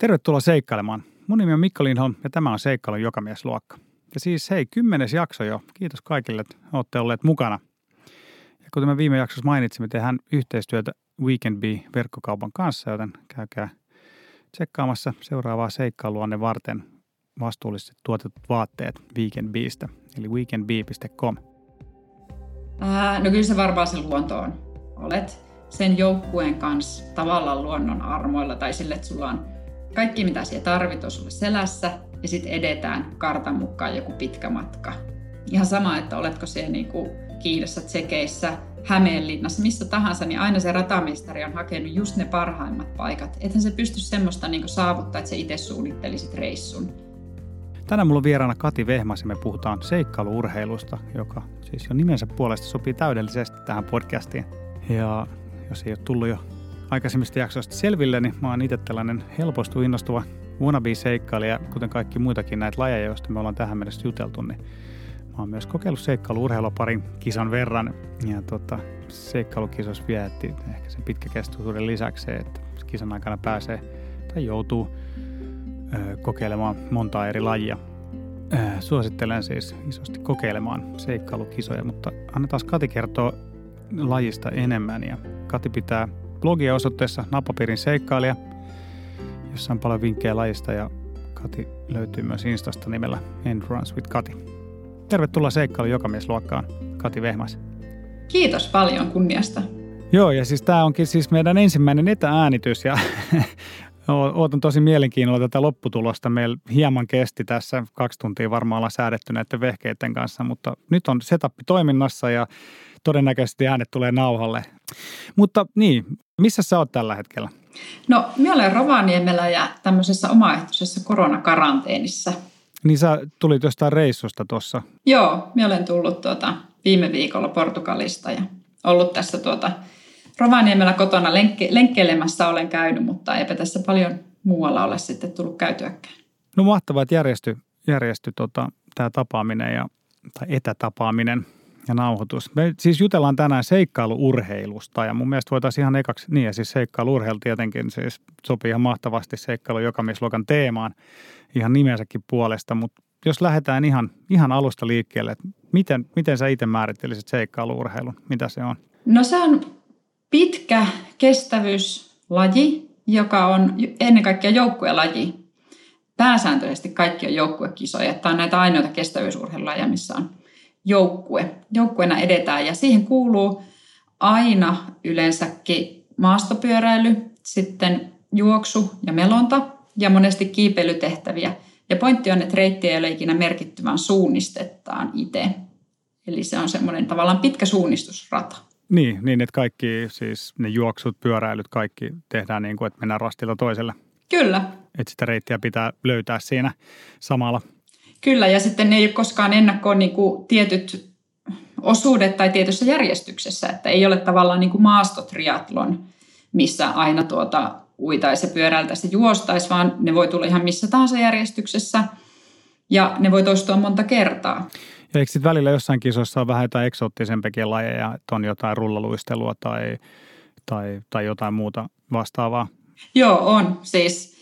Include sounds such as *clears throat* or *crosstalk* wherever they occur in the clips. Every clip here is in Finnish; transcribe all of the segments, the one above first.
Tervetuloa seikkailemaan. Mun nimi on Mikko Lindholm ja tämä on Seikkailun jokamiesluokka. Ja siis hei, kymmenes jakso jo. Kiitos kaikille, että olette olleet mukana. Ja kuten me viime jaksossa mainitsimme, tehdään yhteistyötä Weekend Bee-verkkokaupan kanssa, joten käykää tsekkaamassa seuraavaa seikkailuanne varten vastuullisesti tuotetut vaatteet Weekend Beestä, eli weekendbee.com. Ää, no kyllä se varmaan se luonto on. Olet sen joukkueen kanssa tavallaan luonnon armoilla tai sille, että sulla on kaikki mitä siellä tarvit on sulle selässä ja sitten edetään kartan mukaan joku pitkä matka. Ihan sama, että oletko siellä niinku Kiinassa, Tsekeissä, Hämeenlinnassa, missä tahansa, niin aina se ratamestari on hakenut just ne parhaimmat paikat. Ethän se pysty semmoista niinku saavuttaa, että se itse suunnittelisit reissun. Tänään mulla on vieraana Kati Vehmas ja me puhutaan seikkailuurheilusta, joka siis jo nimensä puolesta sopii täydellisesti tähän podcastiin. Ja jos ei ole tullut jo aikaisemmista jaksoista selville, niin mä oon itse tällainen helpostu innostuva wannabe-seikkailija, kuten kaikki muitakin näitä lajeja, joista me ollaan tähän mennessä juteltu, niin mä oon myös kokeillut seikkailuurheilua parin kisan verran. Ja tota, seikkailukisossa vietti ehkä sen pitkäkestoisuuden lisäksi että kisan aikana pääsee tai joutuu ö, kokeilemaan montaa eri lajia. Ö, suosittelen siis isosti kokeilemaan seikkailukisoja, mutta annetaan Kati kertoa lajista enemmän. Ja Kati pitää blogia osoitteessa Napapiirin seikkailija, jossa on paljon vinkkejä lajista ja Kati löytyy myös Instasta nimellä Endurance with Kati. Tervetuloa seikkailu jokamiesluokkaan, Kati Vehmas. Kiitos paljon kunniasta. Joo, ja siis tämä onkin siis meidän ensimmäinen etääänitys ja *laughs* Ootan tosi mielenkiinnolla tätä lopputulosta. Meillä hieman kesti tässä, kaksi tuntia varmaan ollaan säädetty näiden vehkeiden kanssa, mutta nyt on setup toiminnassa ja todennäköisesti äänet tulee nauhalle. Mutta niin, missä sä oot tällä hetkellä? No, minä olen Rovaniemellä ja tämmöisessä omaehtoisessa koronakaranteenissa. Niin sä tulit jostain reissusta tuossa? Joo, minä olen tullut tuota, viime viikolla Portugalista ja ollut tässä tuota, Rovaniemellä kotona lenkke, lenkkeilemässä olen käynyt, mutta eipä tässä paljon muualla ole sitten tullut käytyäkään. No mahtavaa, että järjesty, järjesty tota, tämä tapaaminen ja, tai etätapaaminen ja nauhoitus. Me siis jutellaan tänään seikkailuurheilusta ja mun mielestä voitaisiin ihan ekaksi, niin ja siis seikkailuurheilu tietenkin siis sopii ihan mahtavasti seikkailu jokamiesluokan teemaan ihan nimensäkin puolesta, mutta jos lähdetään ihan, ihan alusta liikkeelle, että miten, miten sä itse määrittelisit seikkailuurheilun, mitä se on? No se on pitkä kestävyyslaji, joka on ennen kaikkea joukkuelaji. Pääsääntöisesti kaikki on joukkuekisoja. Tämä on näitä ainoita kestävyysurheilulajeja, missä on joukkue. Joukkueena edetään ja siihen kuuluu aina yleensäkin maastopyöräily, sitten juoksu ja melonta ja monesti kiipeilytehtäviä. Ja pointti on, että reitti ei ole ikinä merkitty, vaan suunnistettaan itse. Eli se on semmoinen tavallaan pitkä suunnistusrata. Niin, niin, että kaikki siis ne juoksut, pyöräilyt, kaikki tehdään niin kuin, että mennään rastilta toiselle. Kyllä. Että sitä reittiä pitää löytää siinä samalla. Kyllä, ja sitten ne ei ole koskaan ennakkoon niin kuin tietyt osuudet tai tietyssä järjestyksessä, että ei ole tavallaan niin kuin maastotriatlon, missä aina tuota uitaisi ja pyöräiltäisi ja juostaisi, vaan ne voi tulla ihan missä tahansa järjestyksessä ja ne voi toistua monta kertaa. Ja eikö sitten välillä jossain kisoissa on vähän jotain eksoottisempikin lajeja, että on jotain rullaluistelua tai, tai, tai jotain muuta vastaavaa? Joo, on. Siis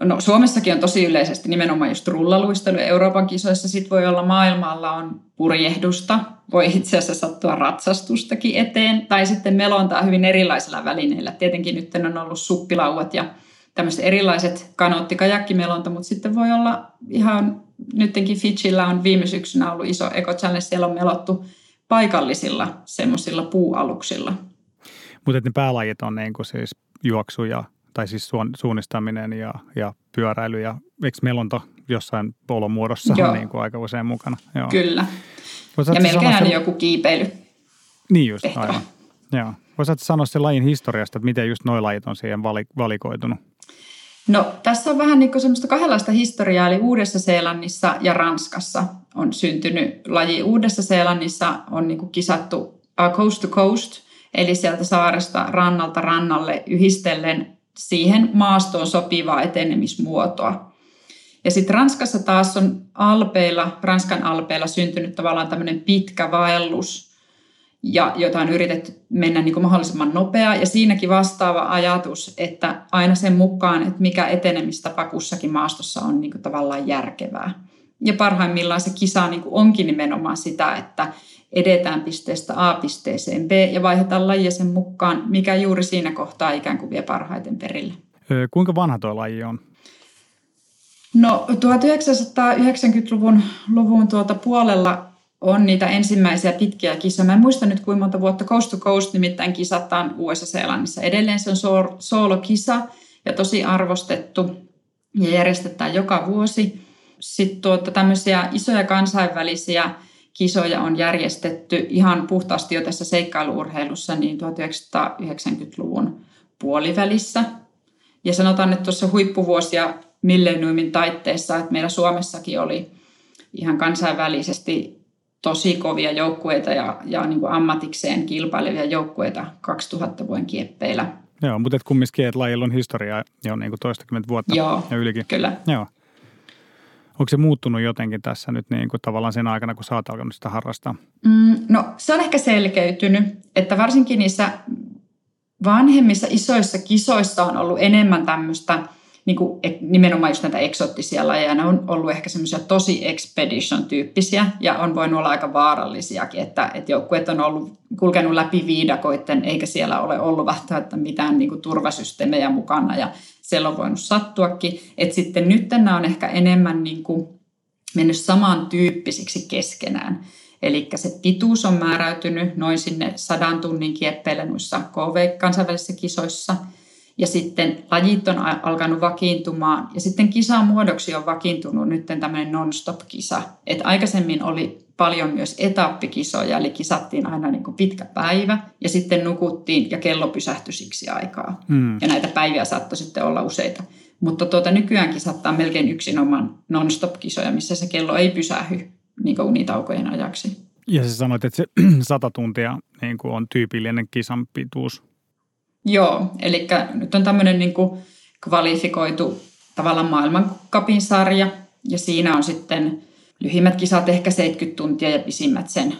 No, Suomessakin on tosi yleisesti nimenomaan just rullaluistelu. Euroopan kisoissa sit voi olla maailmalla on purjehdusta, voi itse asiassa sattua ratsastustakin eteen, tai sitten melontaa hyvin erilaisilla välineillä. Tietenkin nyt on ollut suppilauat ja tämmöiset erilaiset kanootti kajakkimelonta, mutta sitten voi olla ihan, nytkin Fitchillä on viime syksynä ollut iso Eco Challenge, siellä on melottu paikallisilla semmoisilla puualuksilla. Mutta ne päälajit on niin kuin siis juoksu ja tai siis suunnistaminen ja, ja pyöräily ja eikö melonta jossain polon muodossa Joo. niin kuin aika usein mukana. Joo. Kyllä. ja melkein aina se... joku kiipeily. Niin just, tehtävä. aivan. Joo. Voisitko sanoa sen lajin historiasta, että miten just nuo lajit on siihen valikoitunut? No tässä on vähän niin semmoista kahdenlaista historiaa, eli Uudessa-Seelannissa ja Ranskassa on syntynyt laji. Uudessa-Seelannissa on niin kisattu uh, coast to coast, eli sieltä saaresta rannalta rannalle yhdistellen siihen maastoon sopivaa etenemismuotoa. Ja sitten Ranskassa taas on alpeilla, Ranskan alpeilla syntynyt tavallaan tämmöinen pitkä vaellus. ja jota on yritetty mennä niin kuin mahdollisimman nopeaa. Ja siinäkin vastaava ajatus, että aina sen mukaan, että mikä etenemistapa kussakin maastossa on niin kuin tavallaan järkevää. Ja parhaimmillaan se kisa niin kuin onkin nimenomaan sitä, että edetään pisteestä A pisteeseen B ja vaihdetaan lajia sen mukaan, mikä juuri siinä kohtaa ikään kuin vie parhaiten perille. Kuinka vanha tuo laji on? No 1990-luvun luvun tuota puolella on niitä ensimmäisiä pitkiä kisoja. Mä en muista nyt kuinka monta vuotta Coast to Coast nimittäin kisataan USA-Seelannissa. Edelleen se on soolokisa ja tosi arvostettu ja järjestetään joka vuosi. Sitten tuota, tämmöisiä isoja kansainvälisiä kisoja on järjestetty ihan puhtaasti jo tässä seikkailuurheilussa niin 1990-luvun puolivälissä. Ja sanotaan, että tuossa huippuvuosia milleniumin taitteessa, että meillä Suomessakin oli ihan kansainvälisesti tosi kovia joukkueita ja, ja niin kuin ammatikseen kilpailevia joukkueita 2000 vuoden kieppeillä. Joo, mutta et kumminkin, että lajilla on historiaa jo niin kuin toistakymmentä vuotta Joo, ja ylikin. kyllä. Joo. Onko se muuttunut jotenkin tässä nyt niin kuin tavallaan sen aikana, kun sä oot alkanut sitä harrastaa? Mm, no se on ehkä selkeytynyt, että varsinkin niissä vanhemmissa isoissa kisoissa on ollut enemmän tämmöistä – niin kuin nimenomaan just näitä eksoottisia lajeja, ne on ollut ehkä semmoisia tosi expedition-tyyppisiä ja on voinut olla aika vaarallisiakin, että, että joukkueet on ollut kulkenut läpi viidakoitten eikä siellä ole ollut välttämättä mitään niin kuin turvasysteemejä mukana ja siellä on voinut sattuakin. Että sitten nyt nämä on ehkä enemmän niin kuin mennyt samantyyppisiksi keskenään. Eli se pituus on määräytynyt noin sinne sadan tunnin kieppeille noissa KV-kansainvälisissä kisoissa – ja sitten lajit on alkanut vakiintumaan ja sitten kisan muodoksi on vakiintunut nyt tämmöinen non-stop-kisa. Et aikaisemmin oli paljon myös etappikisoja, eli kisattiin aina niin kuin pitkä päivä ja sitten nukuttiin ja kello pysähtyi siksi aikaa. Mm. Ja näitä päiviä saattoi sitten olla useita. Mutta tuota, nykyään kisattaa melkein yksinomaan non-stop-kisoja, missä se kello ei pysähy niin unitaukojen ajaksi. Ja sä sanoit, että se *clears throat* sata tuntia niin kuin on tyypillinen kisan pituus. Joo, eli nyt on tämmöinen niin kuin kvalifikoitu tavallaan maailmankapin sarja ja siinä on sitten lyhimmät kisat ehkä 70 tuntia ja pisimmät sen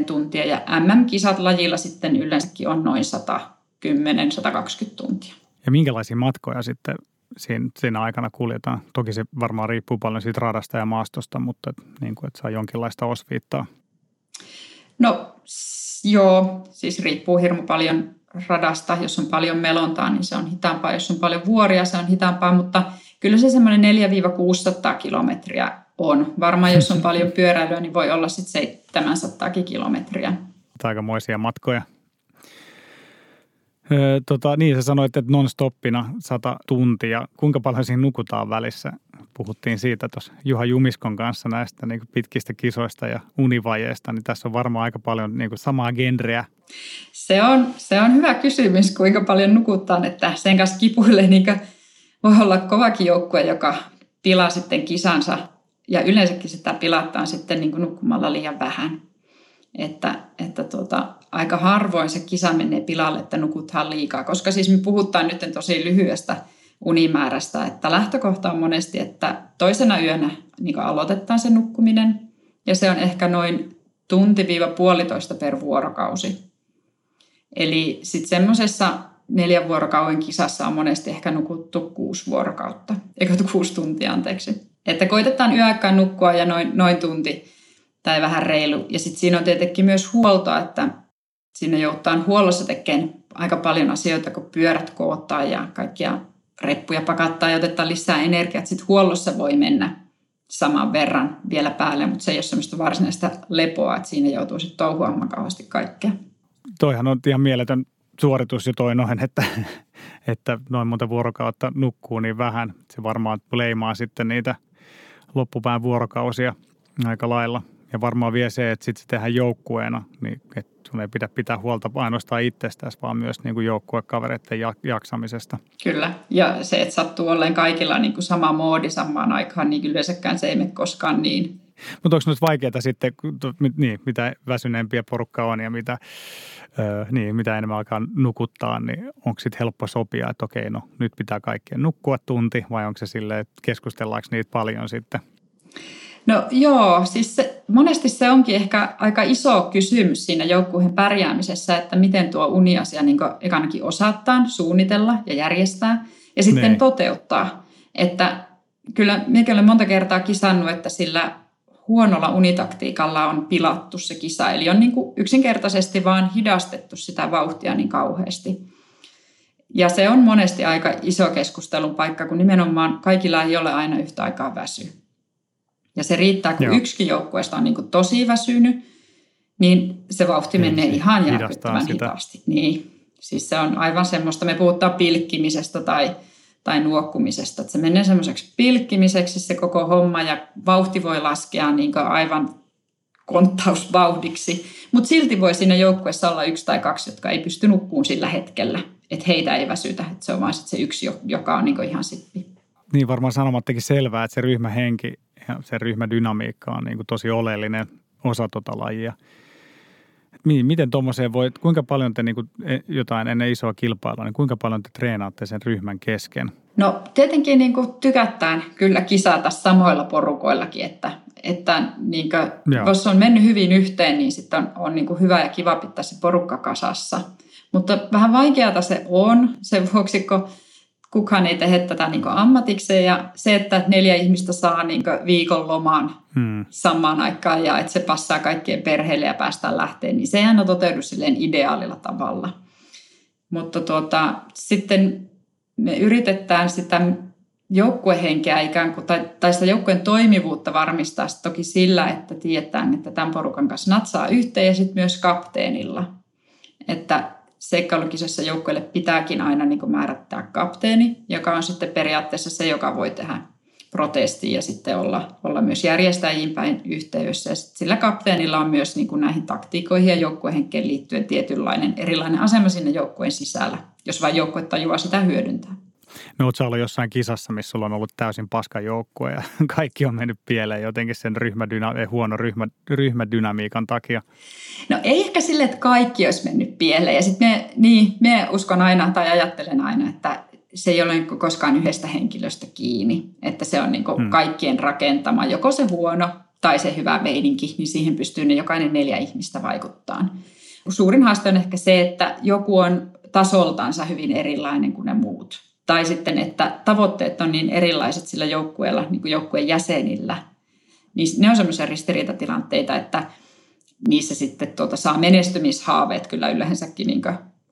100-110 tuntia ja MM-kisat lajilla sitten yleensäkin on noin 110-120 tuntia. Ja minkälaisia matkoja sitten siinä, siinä aikana kuljetaan? Toki se varmaan riippuu paljon siitä radasta ja maastosta, mutta niin kuin, että saa jonkinlaista osviittaa. No joo, siis riippuu hirmu paljon radasta. Jos on paljon melontaa, niin se on hitaampaa. Jos on paljon vuoria, se on hitaampaa, mutta kyllä se semmoinen 4-600 kilometriä on. Varmaan jos on paljon *laughs* pyöräilyä, niin voi olla sitten 700 kilometriä. Aikamoisia matkoja. Öö, tota, niin, sä sanoit, että non-stoppina 100 tuntia. Kuinka paljon siinä nukutaan välissä? Puhuttiin siitä tuossa Juha Jumiskon kanssa näistä niin pitkistä kisoista ja univajeista, niin tässä on varmaan aika paljon niin samaa genreä. Se on, se on hyvä kysymys, kuinka paljon nukutaan, että sen kanssa kipuille niin voi olla kovakin joukkue, joka pilaa sitten kisansa ja yleensäkin sitä pilataan sitten niin nukkumalla liian vähän. Että, että tuota, aika harvoin se kisa menee pilalle, että nukuthan liikaa, koska siis me puhutaan nyt tosi lyhyestä unimäärästä, että lähtökohta on monesti, että toisena yönä niin aloitetaan se nukkuminen ja se on ehkä noin tunti-puolitoista per vuorokausi. Eli sitten semmoisessa neljän vuorokauden kisassa on monesti ehkä nukuttu kuusi vuorokautta, eikö *laughs* kuusi tuntia anteeksi. Että koitetaan yöaikaan nukkua ja noin, noin tunti tai vähän reilu. Ja sitten siinä on tietenkin myös huoltoa, että Siinä joudutaan huollossa tekemään aika paljon asioita, kun pyörät koottaa ja kaikkia reppuja pakattaa ja otetaan lisää energiaa. Sitten huollossa voi mennä saman verran vielä päälle, mutta se ei ole semmoista varsinaista lepoa, että siinä joutuu sitten touhuamaan kauheasti kaikkea. Toihan on ihan mieletön suoritus jo toi noin, että, että noin monta vuorokautta nukkuu niin vähän. Se varmaan leimaa sitten niitä loppupään vuorokausia aika lailla. Ja varmaan vie se, että sitten se tehdään joukkueena, niin että sun ei pidä pitää huolta ainoastaan itsestäsi, vaan myös niin kuin joukkuekavereiden jaksamisesta. Kyllä, ja se, että sattuu olleen kaikilla niin kuin sama moodi samaan aikaan, niin yleensäkään se ei mene koskaan niin. Mutta onko nyt vaikeaa sitten, niin, mitä väsyneempiä porukka on ja mitä, niin, mitä enemmän alkaa nukuttaa, niin onko sitten helppo sopia, että okei, no nyt pitää kaikkien nukkua tunti vai onko se silleen, että keskustellaanko niitä paljon sitten? No joo, siis se, monesti se onkin ehkä aika iso kysymys siinä joukkueen pärjäämisessä, että miten tuo uniasia niin ekanakin osataan suunnitella ja järjestää ja sitten ne. Niin. toteuttaa. Että kyllä minäkin olen monta kertaa kisannut, että sillä huonolla unitaktiikalla on pilattu se kisa. Eli on niin kuin yksinkertaisesti vaan hidastettu sitä vauhtia niin kauheasti. Ja se on monesti aika iso keskustelun paikka, kun nimenomaan kaikilla ei ole aina yhtä aikaa väsy. Ja se riittää, kun Joo. yksikin joukkueesta on niin kuin tosi väsynyt, niin se vauhti niin, menee ihan järkyttävän hitaasti. Niin. Siis se on aivan semmoista, me puhutaan pilkkimisestä tai, tai nuokkumisesta, että se menee semmoiseksi pilkkimiseksi se koko homma ja vauhti voi laskea niin aivan konttausvauhdiksi, mutta silti voi siinä joukkueessa olla yksi tai kaksi, jotka ei pysty nukkuun sillä hetkellä, että heitä ei väsytä, että se on vain se yksi, joka on niin ihan sippi. Niin varmaan sanomattakin selvää, että se ryhmähenki ja se ryhmädynamiikka on niin tosi oleellinen osa tota lajia – miten tuommoiseen voi, kuinka paljon te niin kuin, e, jotain ennen isoa kilpailua, niin kuinka paljon te treenaatte sen ryhmän kesken? No tietenkin niin kuin tykätään kyllä kisata samoilla porukoillakin, että, että niin kuin, jos on mennyt hyvin yhteen, niin sitten on, on niin kuin hyvä ja kiva pitää se porukka kasassa. Mutta vähän vaikeata se on sen vuoksi, kun kukaan ei tehdä tätä niin ammatikseen ja se, että neljä ihmistä saa niin viikon loman hmm. samaan aikaan ja että se passaa kaikkien perheille ja päästään lähteen, niin sehän on toteudu silleen ideaalilla tavalla. Mutta tuota, sitten me yritetään sitä joukkuehenkeä ikään kuin, tai, tai sitä joukkueen toimivuutta varmistaa toki sillä, että tiedetään, että tämän porukan kanssa natsaa yhteen ja sitten myös kapteenilla. Että seikkailukisassa joukkueelle pitääkin aina niin määrättää kapteeni, joka on sitten periaatteessa se, joka voi tehdä protesti ja sitten olla, olla myös järjestäjiin päin yhteydessä. Ja sillä kapteenilla on myös niin kuin näihin taktiikoihin ja joukkuehenkeen liittyen tietynlainen erilainen asema sinne joukkueen sisällä, jos vain joukkue tajuaa sitä hyödyntää. No oletko ollut jossain kisassa, missä sulla on ollut täysin paska joukkue ja *laughs* kaikki on mennyt pieleen jotenkin sen ryhmädyna- eh, huono ryhmä, ryhmädynamiikan takia? No ei ehkä sille, että kaikki olisi mennyt pieleen. Ja sitten me, niin, me uskon aina tai ajattelen aina, että se ei ole koskaan yhdestä henkilöstä kiinni. Että se on niin hmm. kaikkien rakentama, joko se huono tai se hyvä meininki, niin siihen pystyy ne jokainen neljä ihmistä vaikuttaa. Suurin haaste on ehkä se, että joku on tasoltansa hyvin erilainen kuin ne muut. Tai sitten, että tavoitteet on niin erilaiset sillä joukkueella, niin kuin joukkueen jäsenillä. Niin ne on semmoisia ristiriitatilanteita, että niissä sitten tuota saa menestymishaaveet kyllä yleensäkin niin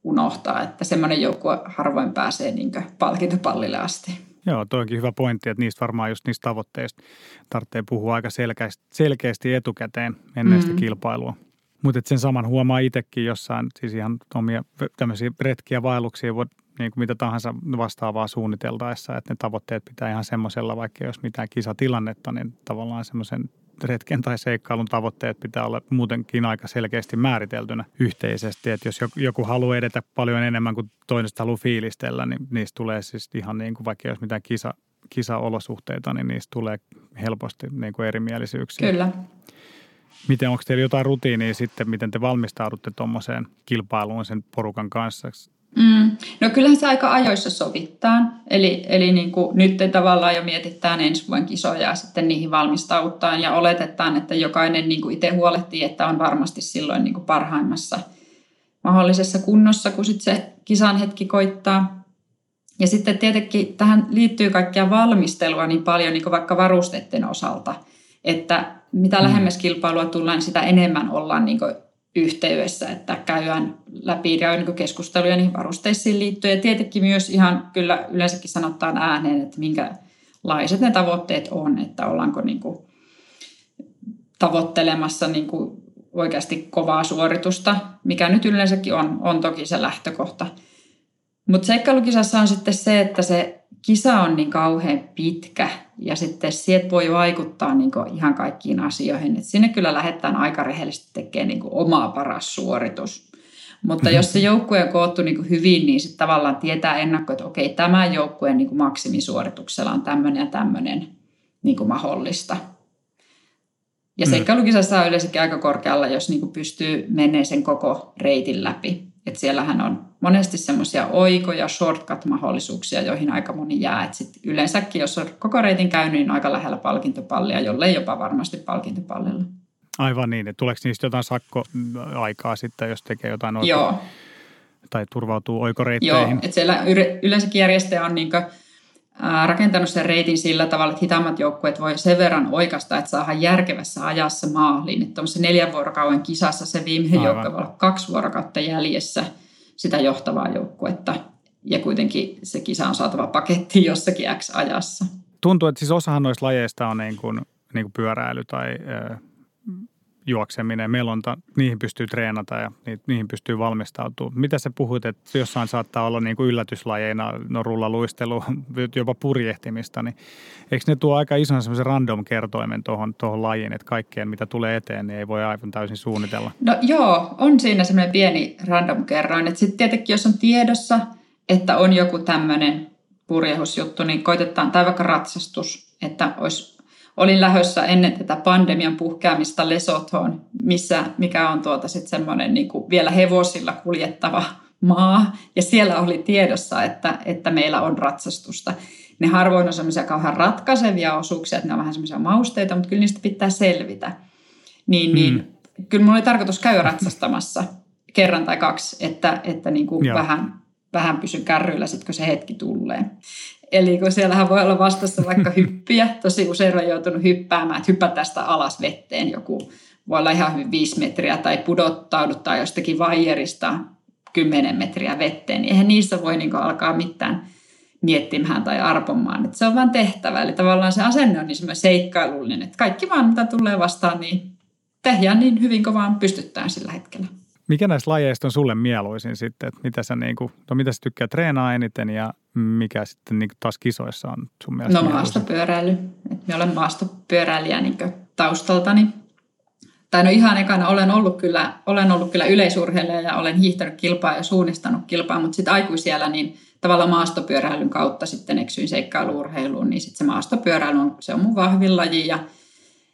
unohtaa, että semmoinen joukkue harvoin pääsee niin palkintopallille asti. Joo, toikin hyvä pointti, että niistä varmaan just niistä tavoitteista tarvitsee puhua aika selkeästi, selkeästi etukäteen ennen mm-hmm. sitä kilpailua. Mutta sen saman huomaa itsekin jossain, siis ihan omia tämmöisiä retkiä, vaelluksia, voi niin kuin mitä tahansa vastaavaa suunniteltaessa, että ne tavoitteet pitää ihan semmoisella, vaikka jos mitään kisatilannetta, niin tavallaan semmoisen retken tai seikkailun tavoitteet pitää olla muutenkin aika selkeästi määriteltynä yhteisesti. Että jos joku haluaa edetä paljon enemmän kuin toinen haluaa fiilistellä, niin niistä tulee siis ihan niin kuin, vaikka jos mitään kisa, kisaolosuhteita, niin niistä tulee helposti niin kuin erimielisyyksiä. Kyllä. Miten, onko teillä jotain rutiinia sitten, miten te valmistaudutte tuommoiseen kilpailuun sen porukan kanssa? Mm. No kyllähän se aika ajoissa sovittaa. Eli, eli niin kuin nyt tavallaan jo mietitään ensi vuoden kisoja ja sitten niihin valmistaudutaan ja oletetaan, että jokainen niin kuin itse huolehtii, että on varmasti silloin niin kuin parhaimmassa mahdollisessa kunnossa, kun sitten se kisan hetki koittaa. Ja sitten tietenkin tähän liittyy kaikkia valmistelua niin paljon niin kuin vaikka varusteiden osalta, että mitä mm. lähemmäs kilpailua tullaan, niin sitä enemmän ollaan niin kuin yhteydessä, että käydään läpi niin keskusteluja niihin varusteisiin liittyen. Ja tietenkin myös ihan kyllä yleensäkin sanotaan ääneen, että minkälaiset ne tavoitteet on, että ollaanko niin kuin tavoittelemassa niin kuin oikeasti kovaa suoritusta, mikä nyt yleensäkin on, on toki se lähtökohta. Mutta seikkailukisassa on sitten se, että se kisa on niin kauhean pitkä ja sitten sieltä voi vaikuttaa niin ihan kaikkiin asioihin. Et sinne kyllä lähdetään aika rehellisesti tekemään niin omaa paras suoritus. Mutta jos se joukkue on koottu niin hyvin, niin sitten tavallaan tietää ennakko, että okei, tämä joukkueen niin maksimisuorituksella on tämmöinen ja tämmöinen niin mahdollista. Ja mm. seikkailukisassa on yleensäkin aika korkealla, jos niin pystyy menemään sen koko reitin läpi. Että siellähän on monesti semmoisia oikoja, shortcut-mahdollisuuksia, joihin aika moni jää. Et sit yleensäkin, jos on koko reitin käynyt, niin on aika lähellä palkintopallia, jollei jopa varmasti palkintopallilla. Aivan niin, että tuleeko niistä jotain sakkoaikaa sitten, jos tekee jotain oikein? Joo. Tai turvautuu oikoreitteihin? Joo, että siellä yleensäkin järjestäjä on niin rakentanut sen reitin sillä tavalla, että hitaammat joukkueet voi sen verran oikasta, että saadaan järkevässä ajassa maaliin. Että neljän vuorokauden kisassa se viimeinen joukkue voi olla kaksi vuorokautta jäljessä sitä johtavaa joukkuetta. Ja kuitenkin se kisa on saatava pakettiin *laughs* jossakin X-ajassa. Tuntuu, että siis osahan noista lajeista on niin kuin, niin kuin pyöräily tai juokseminen, melonta, niihin pystyy treenata ja niihin pystyy valmistautumaan. Mitä sä puhuit, että jossain saattaa olla niin kuin yllätyslajeina, no rullaluistelu, *laughs* jopa purjehtimista, niin eikö ne tuo aika ison semmoisen random kertoimen tuohon, tuohon lajiin, että kaikkeen mitä tulee eteen, niin ei voi aivan täysin suunnitella? No joo, on siinä semmoinen pieni random kerroin, että sitten tietenkin jos on tiedossa, että on joku tämmöinen purjehusjuttu, niin koitetaan, tai vaikka ratsastus, että olisi olin lähössä ennen tätä pandemian puhkeamista Lesothoon, missä, mikä on tuota sitten semmoinen niin kuin vielä hevosilla kuljettava maa. Ja siellä oli tiedossa, että, että meillä on ratsastusta. Ne harvoin on semmoisia kauhean ratkaisevia osuuksia, että ne on vähän semmoisia mausteita, mutta kyllä niistä pitää selvitä. Niin, mm. niin kyllä mulla oli tarkoitus käydä ratsastamassa *laughs* kerran tai kaksi, että, että niin kuin vähän, vähän pysyn kärryillä sitten, kun se hetki tulee. Eli kun siellähän voi olla vastassa vaikka *laughs* hyppiä, tosi usein on joutunut hyppäämään, että hyppää tästä alas vetteen joku, voi olla ihan hyvin viisi metriä tai pudottauduttaa jostakin vaijerista kymmenen metriä vetteen, niin eihän niissä voi niin alkaa mitään miettimään tai arpomaan. Että se on vain tehtävä. Eli tavallaan se asenne on niin seikkailullinen, että kaikki vaan mitä tulee vastaan, niin tehdään niin hyvin kuin vaan pystyttään sillä hetkellä. Mikä näistä lajeista on sulle mieluisin sitten? Että mitä sä, niin kuin, no mitä sä tykkää treenaa eniten ja mikä sitten niin taas kisoissa on sun mielestä? No maastopyöräily. Minä olen maastopyöräilijä niin taustaltani. Tai no ihan ekana olen ollut kyllä, olen ollut kyllä yleisurheilija ja olen hiihtänyt kilpaa ja suunnistanut kilpaa, mutta sitten aikuisiellä niin tavallaan maastopyöräilyn kautta sitten eksyin seikkailuurheiluun, niin sitten se maastopyöräily on, se on mun vahvin laji ja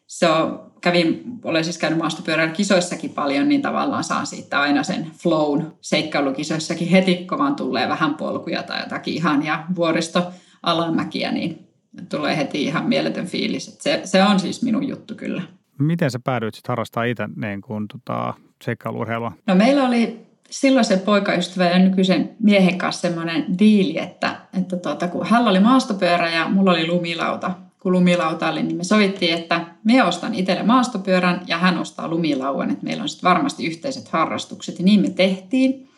se on, kävin, olen siis käynyt maastopyörällä kisoissakin paljon, niin tavallaan saan siitä aina sen flown seikkailukisoissakin heti, kun vaan tulee vähän polkuja tai jotakin ihan ja vuoristo alamäkiä, niin tulee heti ihan mieletön fiilis. se, se on siis minun juttu kyllä. Miten sä päädyit sitten harrastaa itse niin kuin, tota, seikkailuurheilua? No meillä oli silloisen poikaystävän ja nykyisen miehen kanssa semmoinen diili, että, että tuota, kun hän oli maastopyörä ja mulla oli lumilauta, kun lumilauta oli, niin me sovittiin, että me ostan itselle maastopyörän ja hän ostaa lumilauan, että meillä on sitten varmasti yhteiset harrastukset ja niin me tehtiin.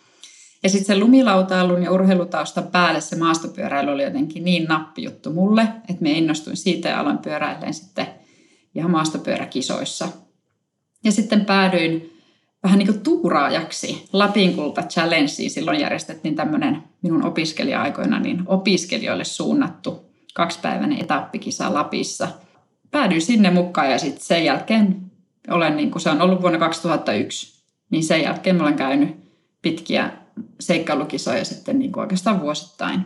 Ja sitten se lumilautailun ja urheilutaustan päälle se maastopyöräily oli jotenkin niin nappijuttu mulle, että me innostuin siitä ja aloin pyöräilleen sitten ihan maastopyöräkisoissa. Ja sitten päädyin vähän niin kuin tuuraajaksi Lapin kulta challengeen. Silloin järjestettiin tämmöinen minun opiskelija-aikoina niin opiskelijoille suunnattu kaksipäiväinen etappikisa Lapissa. Päädyin sinne mukaan ja sitten sen jälkeen olen, niin kuin se on ollut vuonna 2001, niin sen jälkeen olen käynyt pitkiä seikkailukisoja sitten niin kuin oikeastaan vuosittain.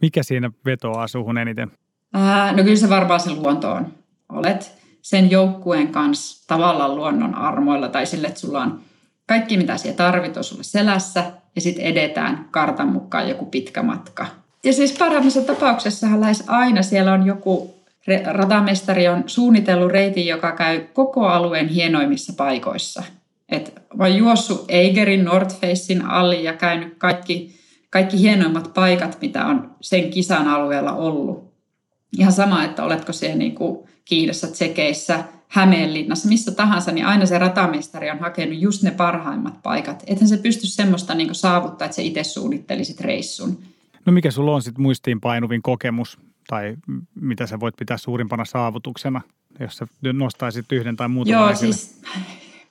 Mikä siinä vetoaa suhun eniten? Ää, no kyllä se varmaan se luonto on. Olet sen joukkueen kanssa tavallaan luonnon armoilla tai sille, että sulla on kaikki mitä siellä tarvit on sulle selässä ja sitten edetään kartan mukaan joku pitkä matka – ja siis parhaimmassa tapauksessa lähes aina siellä on joku ratamestari on suunnitellut reitin, joka käy koko alueen hienoimmissa paikoissa. Et mä oon juossut Eigerin North Facein alli ja käynyt kaikki, kaikki hienoimmat paikat, mitä on sen kisan alueella ollut. Ihan sama, että oletko siellä niin kuin Kiinassa, Tsekeissä, Hämeenlinnassa, missä tahansa, niin aina se ratamestari on hakenut just ne parhaimmat paikat. Ethän se pysty semmoista niin saavuttaa, että se itse suunnittelisit reissun. No mikä sulla on sitten muistiin painuvin kokemus tai mitä sä voit pitää suurimpana saavutuksena, jos sä nostaisit yhden tai muutaman Joo, esille? siis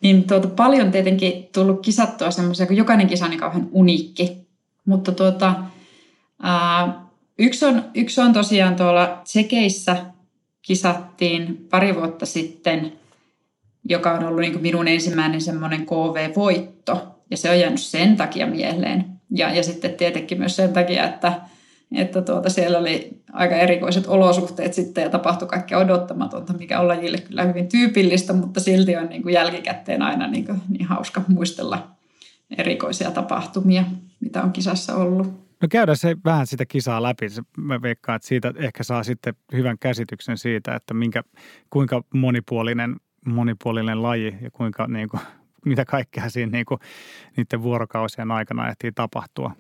niin tuota, paljon tietenkin tullut kisattua semmoisia, kun jokainen kisa on niin kauhean uniikki. Mutta tuota, ää, yksi, on, yksi on tosiaan tuolla Tsekeissä kisattiin pari vuotta sitten, joka on ollut niin minun ensimmäinen semmoinen KV-voitto. Ja se on jäänyt sen takia mieleen, ja, ja sitten tietenkin myös sen takia, että, että tuota, siellä oli aika erikoiset olosuhteet sitten ja tapahtui kaikkea odottamatonta, mikä on lajille kyllä hyvin tyypillistä, mutta silti on niin kuin jälkikäteen aina niin, kuin, niin hauska muistella erikoisia tapahtumia, mitä on kisassa ollut. No käydään se vähän sitä kisaa läpi. Mä veikkaan, että siitä ehkä saa sitten hyvän käsityksen siitä, että minkä, kuinka monipuolinen, monipuolinen laji ja kuinka niin kuin, mitä kaikkea siinä niin kuin, niiden vuorokausien aikana ehtii tapahtua.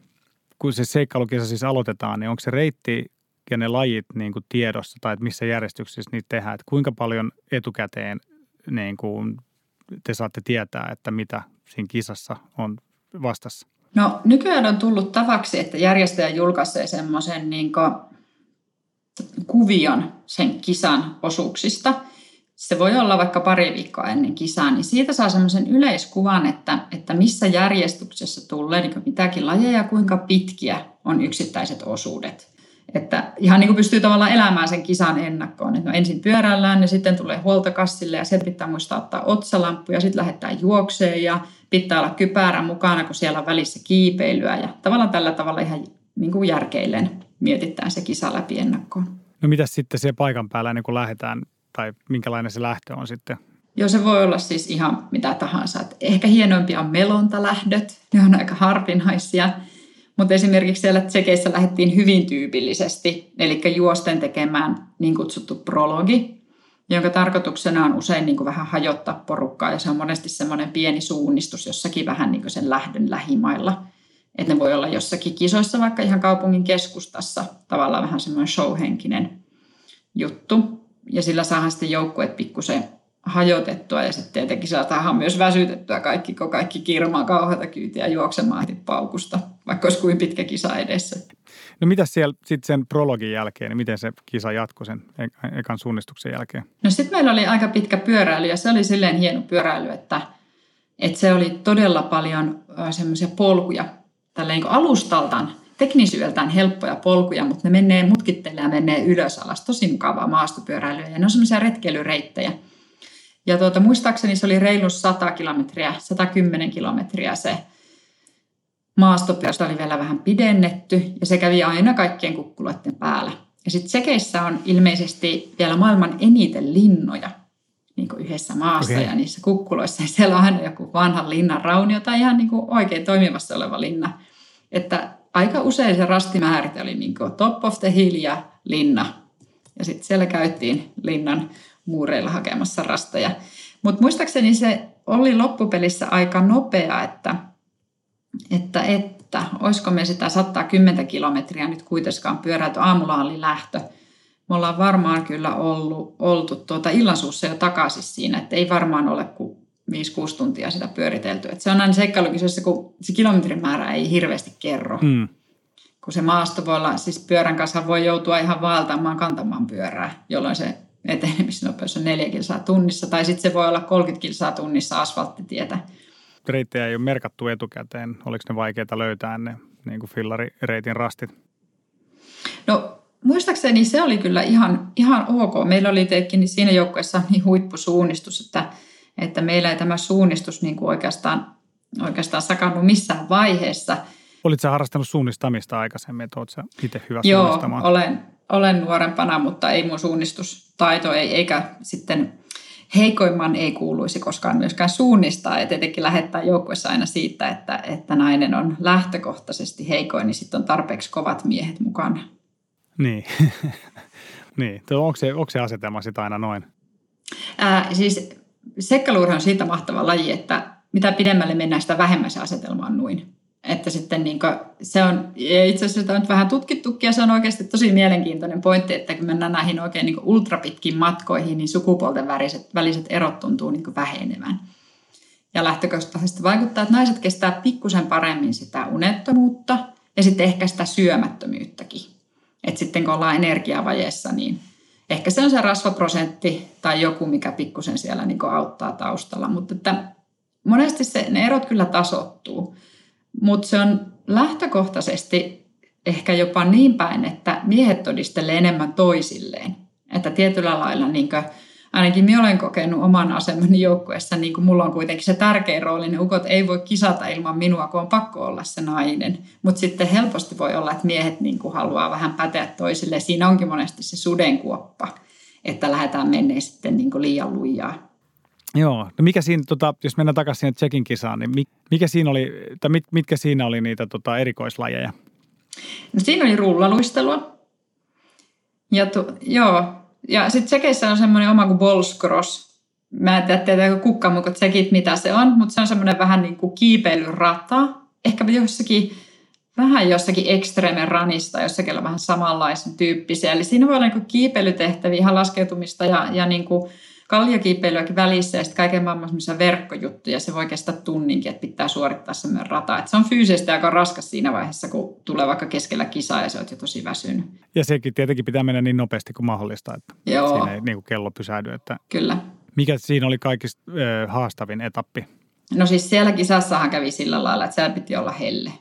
Kun se seikkailukisa siis aloitetaan, niin onko se reitti ja ne lajit niin kuin tiedossa tai että missä järjestyksessä niitä tehdään? Että kuinka paljon etukäteen niin kuin te saatte tietää, että mitä siinä kisassa on vastassa? No nykyään on tullut tavaksi, että järjestäjä julkaisee semmoisen niin kuvion sen kisan osuuksista. Se voi olla vaikka pari viikkoa ennen kisaa, niin siitä saa semmoisen yleiskuvan, että, että missä järjestyksessä tulee niin mitäkin lajeja, kuinka pitkiä on yksittäiset osuudet. Että ihan niin kuin pystyy tavallaan elämään sen kisan ennakkoon. Että no ensin pyörällään ja sitten tulee huoltokassille ja sieltä pitää muistaa ottaa otsalamppu ja sitten lähdetään juokseen ja pitää olla kypärä mukana, kun siellä on välissä kiipeilyä. Ja tavallaan tällä tavalla ihan niin kuin järkeillen mietitään se kisa läpi ennakkoon. No mitä sitten siellä paikan päällä niin kun lähdetään tai minkälainen se lähtö on sitten? Joo, se voi olla siis ihan mitä tahansa. Et ehkä hienoimpia on melontalähdöt, ne on aika harvinaisia – mutta esimerkiksi siellä tsekeissä lähdettiin hyvin tyypillisesti, eli juosten tekemään niin kutsuttu prologi, jonka tarkoituksena on usein niin kuin vähän hajottaa porukkaa, ja se on monesti semmoinen pieni suunnistus jossakin vähän niin kuin sen lähdön lähimailla. Että ne voi olla jossakin kisoissa, vaikka ihan kaupungin keskustassa, tavallaan vähän semmoinen showhenkinen juttu. Ja sillä saadaan sitten joukkueet pikkusen hajotettua ja sitten tietenkin saadaan myös väsytettyä kaikki, kun kaikki kirmaa kauheata kyytiä juoksemaan paukusta, vaikka olisi kuin pitkä kisa edessä. No mitä siellä sitten sen prologin jälkeen, niin miten se kisa jatkui sen ekan suunnistuksen jälkeen? No sitten meillä oli aika pitkä pyöräily ja se oli silleen hieno pyöräily, että, että se oli todella paljon semmoisia polkuja tälleen niin alustaltaan teknisyöltään helppoja polkuja, mutta ne menee mutkittelee ja menee ylös alas. Tosi mukavaa maastopyöräilyä ja ne on semmoisia retkeilyreittejä – ja tuota, muistaakseni se oli reilu 100 kilometriä, 110 kilometriä se maastopyöstä oli vielä vähän pidennetty ja se kävi aina kaikkien kukkuloiden päällä. Ja sitten Sekeissä on ilmeisesti vielä maailman eniten linnoja niin kuin yhdessä maassa okay. ja niissä kukkuloissa. Ja siellä on aina joku vanha linnan raunio tai ihan niin kuin oikein toimivassa oleva linna. Että aika usein se rastimäärite oli niin kuin top of the hill ja linna. Ja sitten siellä käytiin linnan muureilla hakemassa rasteja. Mutta muistaakseni se oli loppupelissä aika nopea, että, että, että olisiko me sitä 110 kilometriä nyt kuitenkaan pyöräilty. Aamulla oli lähtö. Me ollaan varmaan kyllä ollut, oltu tuota illansuussa jo takaisin siinä, että ei varmaan ole kuin 5-6 tuntia sitä pyöritelty. Et se on aina seikkailukisoissa, kun se kilometrin määrä ei hirveästi kerro. Mm. Kun se maasto voi olla, siis pyörän kanssa voi joutua ihan vaeltamaan kantamaan pyörää, jolloin se etenemisnopeus on 4 kilsaa tunnissa, tai sitten se voi olla 30 kilsaa tunnissa asfalttitietä. Reittejä ei ole merkattu etukäteen. Oliko ne vaikeita löytää ne niin kuin fillarireitin rastit? No muistaakseni se oli kyllä ihan, ihan ok. Meillä oli tekin siinä joukkueessa niin huippusuunnistus, että, että meillä ei tämä suunnistus niin kuin oikeastaan, oikeastaan sakannut missään vaiheessa. Olitko harrastanut suunnistamista aikaisemmin, että oletko itse hyvä Joo, suunnistamaan? olen, olen nuorempana, mutta ei mun suunnistustaito ei, eikä sitten heikoimman ei kuuluisi koskaan myöskään suunnistaa ja tietenkin lähettää joukkueessa aina siitä, että, että nainen on lähtökohtaisesti heikoin, niin sitten on tarpeeksi kovat miehet mukana. Niin, *laughs* niin. Onko, se, onko se asetelma sitä aina noin? Ää, siis sekkaluurha on siitä mahtava laji, että mitä pidemmälle mennään, sitä vähemmän se asetelma on noin. Että sitten niin kuin, se on, itse asiassa sitä on nyt vähän tutkittukin ja se on oikeasti tosi mielenkiintoinen pointti, että kun mennään näihin oikein niin ultrapitkiin matkoihin, niin sukupuolten väliset, väliset erot tuntuu niin vähenevän. Ja lähtökohtaisesti vaikuttaa, että naiset kestää pikkusen paremmin sitä unettomuutta ja sitten ehkä sitä syömättömyyttäkin. Että sitten kun ollaan energiavajeessa, niin ehkä se on se rasvaprosentti tai joku, mikä pikkusen siellä niin auttaa taustalla. Mutta että monesti se, ne erot kyllä tasottuu. Mutta se on lähtökohtaisesti ehkä jopa niin päin, että miehet todistelee enemmän toisilleen. Että tietyllä lailla niin ainakin minä olen kokenut oman asemani joukkueessa, niin kuin mulla on kuitenkin se tärkein rooli, niin ukot ei voi kisata ilman minua, kun on pakko olla se nainen. Mutta sitten helposti voi olla, että miehet niin kuin haluaa vähän päteä toisille. Siinä onkin monesti se sudenkuoppa, että lähdetään menee sitten niin kuin liian lujaa. Joo, no mikä siinä, tota, jos mennään takaisin sinne Tsekin kisaan, niin mikä siinä oli, tai mit, mitkä siinä oli niitä tota, erikoislajeja? No siinä oli rullaluistelua. Ja tu, joo, ja sitten Tsekeissä on semmoinen oma kuin Bolskros. Mä en tiedä, tietääkö mutta Tsekit mitä se on, mutta se on semmoinen vähän niin kuin kiipeilyrata. Ehkä jossakin, vähän jossakin ekstremen ranista, jossakin on vähän samanlaisen tyyppisiä. Eli siinä voi olla niin kuin kiipeilytehtäviä, ihan laskeutumista ja, ja niin kuin kaljakiipeilyäkin välissä ja sitten kaiken maailman verkkojuttuja. Se voi kestää tunninkin, että pitää suorittaa semmoinen rata. Et se on fyysisesti aika raskas siinä vaiheessa, kun tulee vaikka keskellä kisaa ja se on jo tosi väsynyt. Ja sekin tietenkin pitää mennä niin nopeasti kuin mahdollista, että Joo. siinä ei niin kuin kello pysähdy. Että Kyllä. Mikä siinä oli kaikista ö, haastavin etappi? No siis siellä kisassahan kävi sillä lailla, että siellä piti olla helle.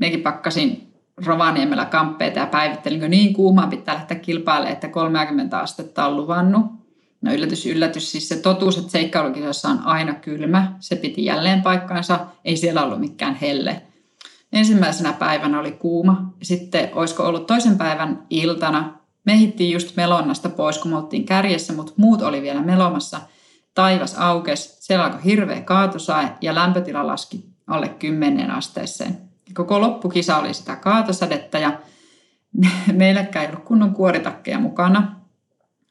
Mekin pakkasin Rovaniemellä kamppeita ja päivittelin, kun niin kuumaa pitää lähteä kilpailemaan, että 30 astetta on luvannut. No yllätys, yllätys, siis se totuus, että seikkailukisoissa on aina kylmä, se piti jälleen paikkaansa, ei siellä ollut mikään helle. Ensimmäisenä päivänä oli kuuma, sitten olisiko ollut toisen päivän iltana, me hittiin just melonnasta pois, kun me oltiin kärjessä, mutta muut oli vielä melomassa. Taivas aukes, siellä alkoi hirveä kaatosae ja lämpötila laski alle 10 asteeseen. Koko loppukisa oli sitä kaatosadetta ja meilläkään ei ollut kunnon kuoritakkeja mukana.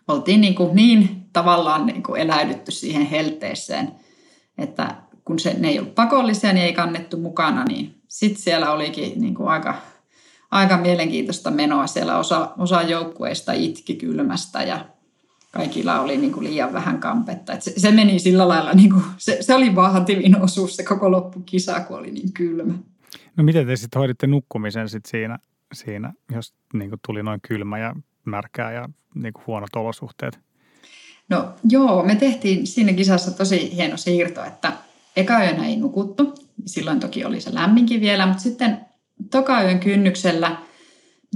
Oltiin niin, kuin niin tavallaan niin kuin eläydytty siihen helteeseen, että kun se, ne ei ollut pakollisia, niin ei kannettu mukana, niin sitten siellä olikin niin kuin aika, aika mielenkiintoista menoa. Siellä osa, osa joukkueista itki kylmästä ja kaikilla oli niin kuin liian vähän kampetta. Et se, se meni sillä lailla, niin kuin, se, se oli vaativin osuus se koko loppukisa, kun oli niin kylmä. No miten te sitten hoiditte nukkumisen sit siinä, siinä, jos niin kuin tuli noin kylmä ja märkää ja niin kuin huonot olosuhteet? No joo, me tehtiin siinä kisassa tosi hieno siirto, että eka yönä ei nukuttu. Silloin toki oli se lämminkin vielä, mutta sitten toka yön kynnyksellä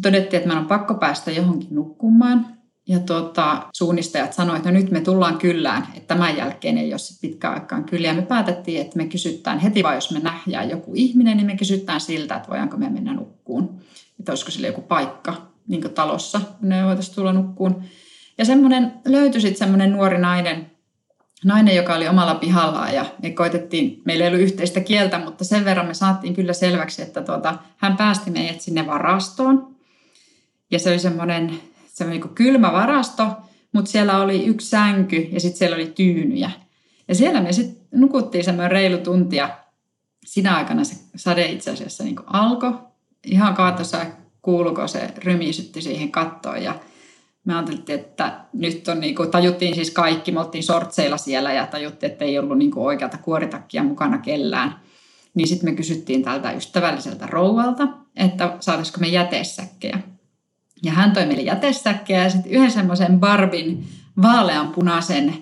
todettiin, että meidän on pakko päästä johonkin nukkumaan. Ja tuota, suunnistajat sanoivat, että no nyt me tullaan kyllään, että tämän jälkeen ei ole pitkään aikaan kyllä. Ja me päätettiin, että me kysytään heti vaan, jos me nähdään joku ihminen, niin me kysytään siltä, että voidaanko me mennä nukkuun. Että olisiko sille joku paikka niin talossa, ne voitaisiin tulla nukkuun. Ja semmoinen, löytyi sitten semmoinen nuori nainen, nainen, joka oli omalla pihallaan ja me koitettiin, meillä ei ollut yhteistä kieltä, mutta sen verran me saatiin kyllä selväksi, että tuota, hän päästi meidät sinne varastoon. Ja se oli semmoinen, semmoinen niin kylmä varasto, mutta siellä oli yksi sänky ja sitten siellä oli tyynyjä. Ja siellä me sitten nukuttiin semmoinen reilu tuntia. Siinä aikana se sade itse asiassa niin alkoi. Ihan kaatossa kuuluko se rymisytti siihen kattoon ja me ajateltiin, että nyt on niin kuin, tajuttiin siis kaikki, me oltiin sortseilla siellä ja tajuttiin, että ei ollut niin kuin oikeata kuoritakkia mukana kellään. Niin sitten me kysyttiin tältä ystävälliseltä rouvalta, että saataisiko me jätesäkkejä. Ja hän toi meille jätesäkkejä ja sitten yhden semmoisen Barbin vaaleanpunaisen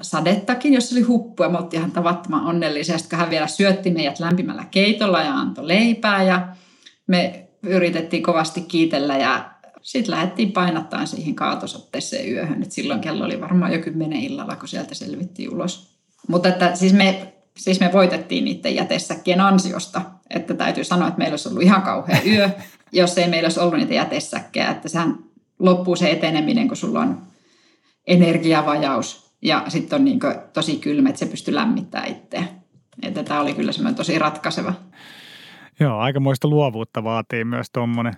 sadettakin, jossa oli huppu ja me oltiin ihan tavattoman onnellisia. Sitten hän vielä syötti meidät lämpimällä keitolla ja antoi leipää ja me yritettiin kovasti kiitellä ja sitten lähdettiin painattaan siihen kaatosotteeseen yöhön. Et silloin kello oli varmaan jo kymmenen illalla, kun sieltä selvittiin ulos. Mutta että siis me, siis me voitettiin niiden jätesäkkien ansiosta. Että täytyy sanoa, että meillä olisi ollut ihan kauhea yö, *laughs* jos ei meillä olisi ollut niitä jätesäkkejä. Että sehän loppuu se eteneminen, kun sulla on energiavajaus ja sitten on niin tosi kylmä, että se pystyy lämmittämään itseä. Että tämä oli kyllä semmoinen tosi ratkaiseva. Joo, aikamoista luovuutta vaatii myös tuommoinen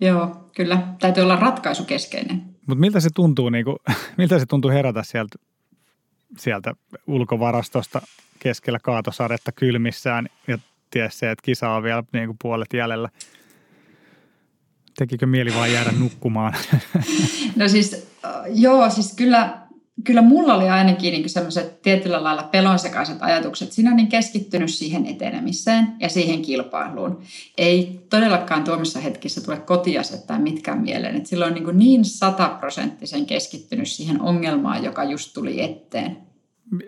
Joo, kyllä. Täytyy olla ratkaisukeskeinen. Mutta miltä se tuntuu, niin kuin, *laughs* miltä se tuntuu herätä sieltä, sieltä ulkovarastosta keskellä kaatosadetta kylmissään ja ties se, että kisa on vielä niin kuin puolet jäljellä? Tekikö mieli vaan jäädä nukkumaan? *laughs* No siis, joo, siis kyllä kyllä mulla oli ainakin niin sellaiset tietyllä lailla pelonsekaiset ajatukset. Siinä on niin keskittynyt siihen etenemiseen ja siihen kilpailuun. Ei todellakaan tuomissa hetkissä tule kotiasettaa mitkään mieleen. Et silloin niin, niin sataprosenttisen keskittynyt siihen ongelmaan, joka just tuli eteen.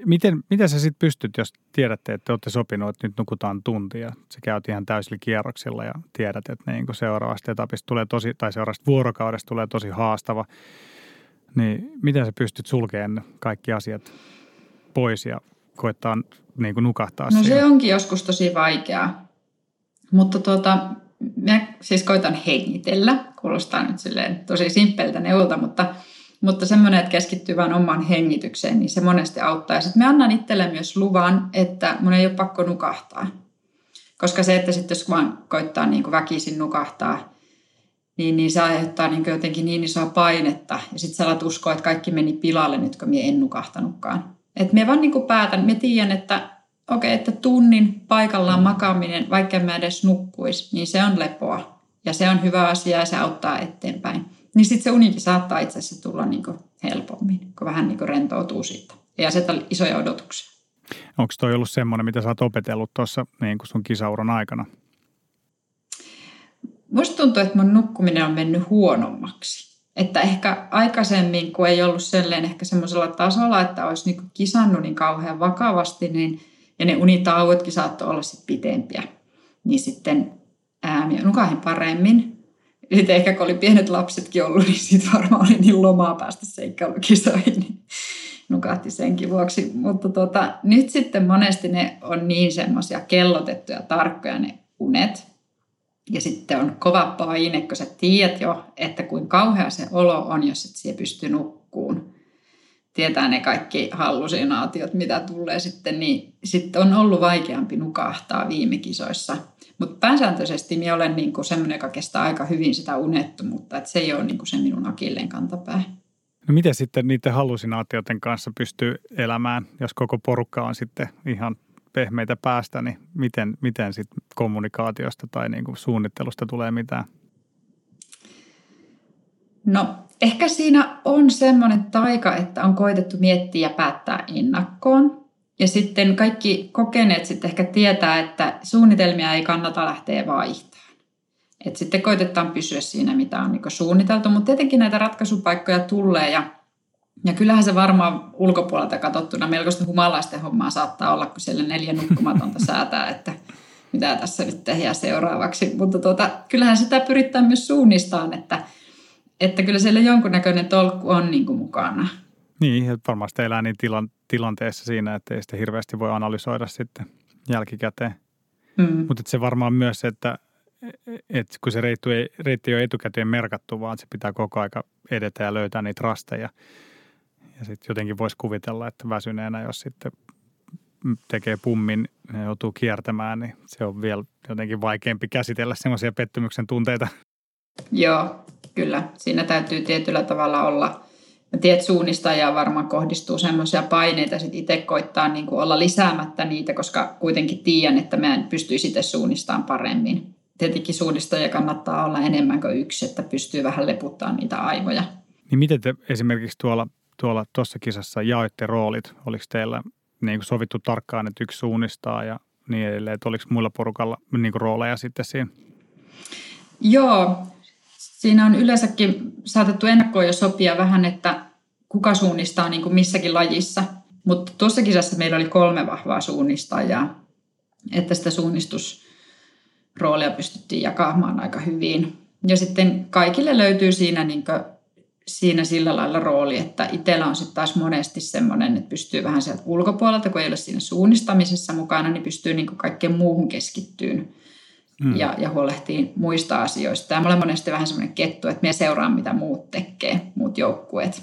Miten, miten sä sitten pystyt, jos tiedätte, että te olette sopinut, että nyt nukutaan tuntia, sä käyt ihan täysillä kierroksilla ja tiedät, että niin seuraavasta etapista tulee tosi, tai seuraavasta vuorokaudesta tulee tosi haastava – niin miten sä pystyt sulkemaan kaikki asiat pois ja koettaa niin kuin nukahtaa No siihen? se onkin joskus tosi vaikeaa. Mutta tuota, mä siis koitan hengitellä. Kuulostaa nyt silleen tosi simppeltä neulta, mutta Mutta semmoinen, että keskittyy vain omaan hengitykseen, niin se monesti auttaa. Ja sitten me annan itselle myös luvan, että mun ei ole pakko nukahtaa. Koska se, että sitten jos vaan koittaa niin kuin väkisin nukahtaa, niin, niin se aiheuttaa niin jotenkin niin isoa painetta. Ja sitten sä alat uskoa, että kaikki meni pilalle nyt, kun minä en nukahtanutkaan. Että me vaan niin päätän, me tiedän, että okei, okay, että tunnin paikallaan makaaminen, vaikka mä edes nukkuisi, niin se on lepoa. Ja se on hyvä asia ja se auttaa eteenpäin. Niin sitten se unikin saattaa itse asiassa tulla niin kuin helpommin, kun vähän niin kuin rentoutuu siitä. Ja aseta isoja odotuksia. Onko toi ollut semmoinen, mitä sä oot opetellut tuossa niin sun kisauran aikana? Musta tuntuu, että mun nukkuminen on mennyt huonommaksi. Että ehkä aikaisemmin, kun ei ollut selleen ehkä semmoisella tasolla, että olisi niin kisannut niin kauhean vakavasti, niin, ja ne unitauotkin saattoi olla sitten pitempiä, niin sitten ää, nukahin paremmin. Sitten ehkä kun oli pienet lapsetkin ollut, niin sitten varmaan oli niin lomaa päästä seikkailukisoihin, niin nukahti senkin vuoksi. Mutta tota, nyt sitten monesti ne on niin semmoisia kellotettuja, tarkkoja ne unet, ja sitten on kova paine, kun sä tiedät jo, että kuin kauhea se olo on, jos et siihen pysty nukkuun. Tietää ne kaikki hallusinaatiot, mitä tulee sitten, niin sitten on ollut vaikeampi nukahtaa viime kisoissa. Mutta pääsääntöisesti minä olen niinku semmoinen, joka kestää aika hyvin sitä unettomuutta, että se ei ole niinku se minun akilleen kantapää. No miten sitten niiden hallusinaatioiden kanssa pystyy elämään, jos koko porukka on sitten ihan pehmeitä päästä, niin miten, miten sit kommunikaatiosta tai niin kuin suunnittelusta tulee mitään? No ehkä siinä on semmoinen taika, että on koitettu miettiä ja päättää ennakkoon. Ja sitten kaikki kokeneet sitten ehkä tietää, että suunnitelmia ei kannata lähteä vaihtamaan. Et sitten koitetaan pysyä siinä, mitä on niin suunniteltu, mutta tietenkin näitä ratkaisupaikkoja tulee ja ja kyllähän se varmaan ulkopuolelta katsottuna melkoista humalaisten hommaa saattaa olla, kun siellä neljä nukkumatonta *laughs* säätää, että mitä tässä nyt tehdään seuraavaksi. Mutta tuota, kyllähän sitä pyritään myös suunnistaan, että, että kyllä siellä jonkunnäköinen tolkku on niin kuin mukana. Niin, että varmasti elää niin tilan, tilanteessa siinä, että ei sitä hirveästi voi analysoida sitten jälkikäteen. Mm. Mutta se varmaan myös, että, että kun se reitti ei, reitti ei ole etukäteen merkattu, vaan se pitää koko aika edetä ja löytää niitä rasteja – ja sitten jotenkin voisi kuvitella, että väsyneenä, jos sitten tekee pummin ja joutuu kiertämään, niin se on vielä jotenkin vaikeampi käsitellä semmoisia pettymyksen tunteita. Joo, kyllä. Siinä täytyy tietyllä tavalla olla, mä tiedän, että suunnistajaa varmaan kohdistuu semmoisia paineita, sitten itse koittaa niin kuin olla lisäämättä niitä, koska kuitenkin tiedän, että mä en pystyisi itse suunnistamaan paremmin. Tietenkin suunnistajia kannattaa olla enemmän kuin yksi, että pystyy vähän leputtamaan niitä aivoja. Niin miten te esimerkiksi tuolla tuolla tuossa kisassa jaoitte roolit? Oliko teillä niin kuin sovittu tarkkaan, että yksi suunnistaa ja niin edelleen, että oliko muilla porukalla niin kuin rooleja sitten siinä? Joo, siinä on yleensäkin saatettu ennakkoon jo sopia vähän, että kuka suunnistaa niin kuin missäkin lajissa. Mutta tuossa kisassa meillä oli kolme vahvaa suunnistajaa, että sitä suunnistusroolia pystyttiin jakamaan aika hyvin. Ja sitten kaikille löytyy siinä niin siinä sillä lailla rooli, että itsellä on sitten taas monesti semmoinen, että pystyy vähän sieltä ulkopuolelta, kun ei ole siinä suunnistamisessa mukana, niin pystyy niin kaikkeen muuhun keskittyyn mm. ja, ja huolehtii muista asioista. Ja on monesti vähän semmoinen kettu, että me seuraan, mitä muut tekee, muut joukkueet.